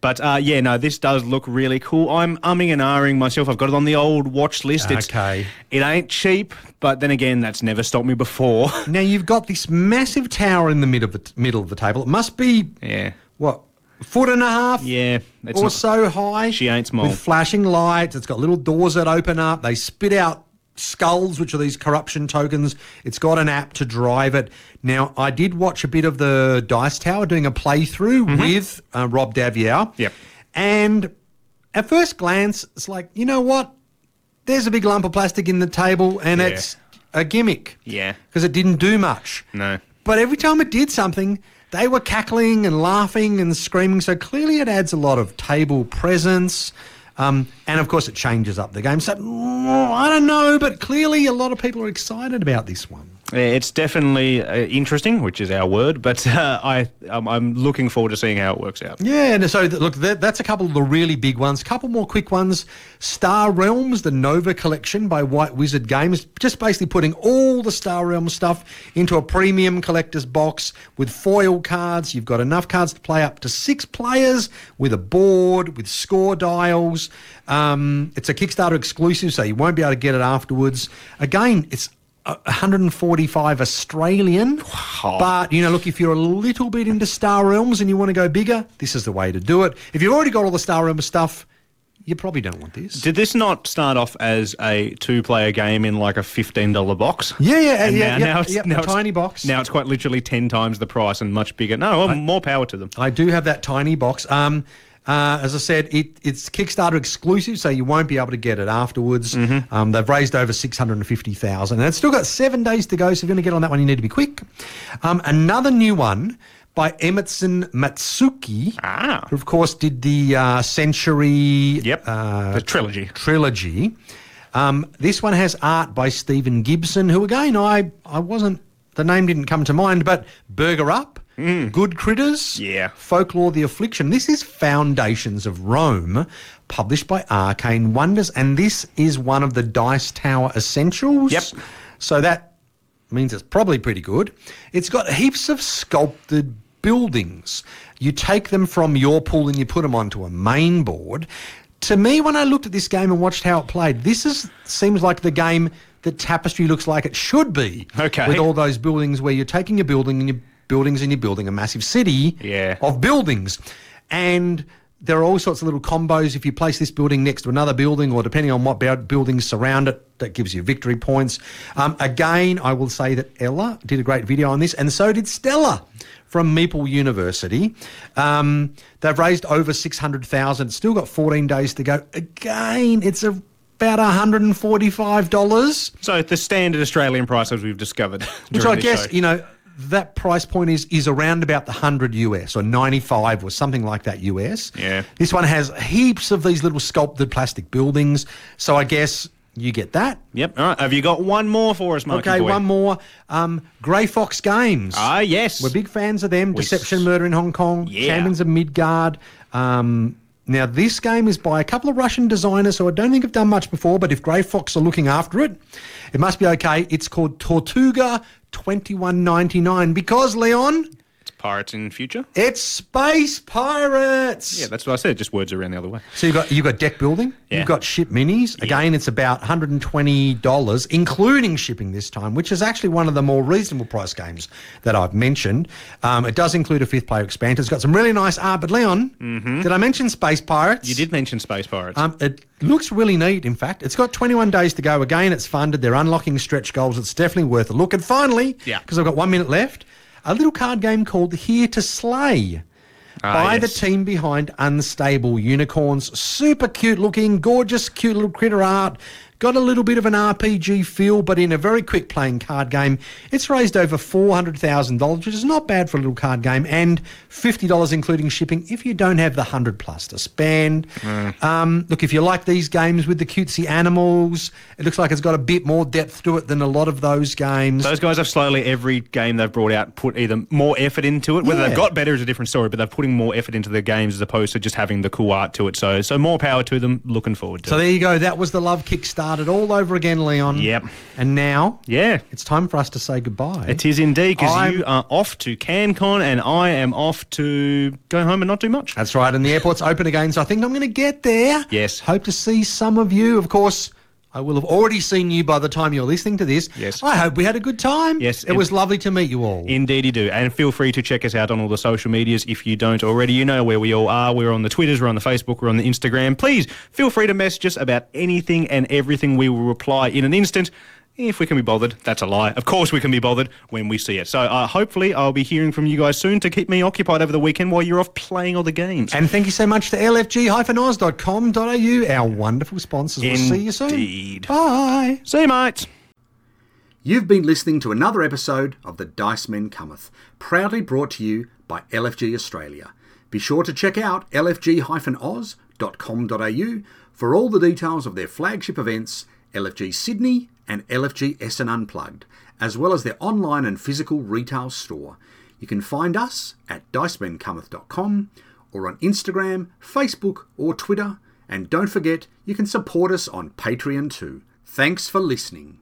But uh, yeah, no, this does look really cool. I'm umming and ahhing myself. I've got it on the old watch list. It's, Okay. It ain't cheap, but then again, that's never stopped me before. [laughs] Now you've got this massive tower in the middle of the middle of the table. It must be yeah. what foot and a half. Yeah. It's or not- so high. She ain't small. With flashing lights. It's got little doors that open up. They spit out skulls, which are these corruption tokens. It's got an app to drive it. Now, I did watch a bit of the Dice Tower doing a playthrough with uh, Rob Daviau. Mm-hmm. Yep. And at first glance, it's like, you know what? There's a big lump of plastic in the table and Yeah. it's a gimmick. Yeah. Because it didn't do much. No. But every time it did something, they were cackling and laughing and screaming. So clearly, it adds a lot of table presence. Um, and of course, it changes up the game. So mm, I don't know, but clearly, a lot of people are excited about this one. It's definitely uh, interesting, which is our word, but [laughs] uh, I, I'm, looking forward to seeing how it works out. Yeah, and so look, that, that's a couple of the really big ones. A couple more quick ones. Star Realms, the Nova collection by White Wizard Games, just basically putting all the Star Realms stuff into a premium collector's box with foil cards. You've got enough cards to play up to six players with a board, with score dials. Um, it's a Kickstarter exclusive, so you won't be able to get it afterwards. Again, it's 145 Australian. But, you know, look, if you're a little bit into Star Realms and you want to go bigger, this is the way to do it. If you've already got all the Star Realms stuff, you probably don't want this. Did this not start off as a two-player game in like a fifteen dollar box? Yeah, yeah, And yeah, now, yeah, now it's, yeah, now a it's- tiny box. Now it's quite literally ten times the price and much bigger. No, well, more power to them. I do have that tiny box. Um, uh, as I said, it, it's Kickstarter exclusive, so you won't be able to get it afterwards. Mm-hmm. Um, they've raised over six hundred and fifty thousand, and it's still got seven days to go. So if you're going to get on that one, you need to be quick. Um, another new one by Emerson Matsuuchi, Ah. who of course did the uh, Century Yep, uh, the trilogy. trilogy. Um, this one has art by Stephen Gibson, who again I I wasn't the name didn't come to mind, but Burger Up, Mm. Good Critters. Yeah. Folklore: The Affliction. This is Foundations of Rome, published by Arcane Wonders, and this is one of the Dice Tower essentials. Yep. So that means it's probably pretty good. It's got heaps of sculpted buildings. You take them from your pool and you put them onto a main board. To me, when I looked at this game and watched how it played, this is seems like the game that Tapestry looks like it should be. Okay. With all those buildings where you're taking a building and your buildings and you're building a massive city Yeah. of buildings. And there are all sorts of little combos. If you place this building next to another building, or depending on what bu- buildings surround it, that gives you victory points. Um, again, I will say that Ella did a great video on this, and so did Stella from Meeple University. Um, they've raised over 600,000. Still got 14 days to go. Again, it's a, about $145. So the standard Australian price, as we've discovered, Which I guess, show. you know, that price point is is around about the 100 US or 95 or something like that US. Yeah. This one has heaps of these little sculpted plastic buildings. So I guess you get that. Yep. All right. Have you got one more for us, Marky Okay, boy? one more. Um, Grey Fox Games. Ah, yes. We're big fans of them. We Deception, s- Murder in Hong Kong, Yeah. Champions of Midgard. Um, now, this game is by a couple of Russian designers who I don't think have done much before, but if Grey Fox are looking after it, it must be okay. It's called Tortuga 2199 because, Leon, Pirates in Future. it's Space Pirates. Yeah, that's what I said. Just words around the other way. So you've got you've got deck building, Yeah. you've got ship minis. Again, it's about $120, including shipping this time, which is actually one of the more reasonable price games that I've mentioned. Um, it does include a fifth player expansion. It's got some really nice art. But Leon, did I mention Space Pirates? Mm-hmm. You did mention Space Pirates. Um, it looks really neat, in fact. It's got 21 days to go. Again, it's funded. They're unlocking stretch goals. It's definitely worth a look. And finally, Yeah. because I've got one minute left, a little card game called Here to Slay Ah, by yes. the team behind Unstable Unicorns. Super cute looking, gorgeous, cute little critter art. Got a little bit of an RPG feel, but in a very quick playing card game. It's raised over $400,000, which is not bad for a little card game, and $50 including shipping if you don't have the 100 plus to spend. Um, look, if you like these games with the cutesy animals, it looks like it's got a bit more depth to it than a lot of those games. Those guys have slowly every game they've brought out put either more effort into it. Whether Yeah. they've got better is a different story, but they're putting more effort into their games as opposed to just having the cool art to it. So, so more power to them. Looking forward to So it. there you go. That was the love started all over again, Leon. Yep. And now Yeah. it's time for us to say goodbye. It is indeed because you are off to CanCon and I am off to go home and not do much. That's right, and the airport's open again, so I think I'm going to get there. Yes. Hope to see some of you. Of course, I will have already seen you by the time you're listening to this. Yes. I hope we had a good time. Yes, It was lovely to meet you all. Indeed, you do. And feel free to check us out on all the social medias if you don't already. You know where we all are. We're on the Twitters, we're on the Facebook, we're on the Instagram. Please feel free to message us about anything and everything. We will reply in an instant. If we can be bothered, that's a lie. Of course, we can be bothered when we see it. So, uh, hopefully, I'll be hearing from you guys soon to keep me occupied over the weekend while you're off playing all the games. and thank you so much to lfg-oz.com.au, our wonderful sponsors. We'll see you soon. Indeed. Bye. See you, mates. You've been listening to another episode of The Dice Men Cometh, proudly brought to you by LFG Australia. Be sure to check out lfg-oz.com.au for all the details of their flagship events, LFG Sydney and LFG Essen Unplugged, as well as their online and physical retail store. You can find us at dicemencometh.com or on Instagram, Facebook, or Twitter. And don't forget, you can support us on Patreon too. Thanks for listening.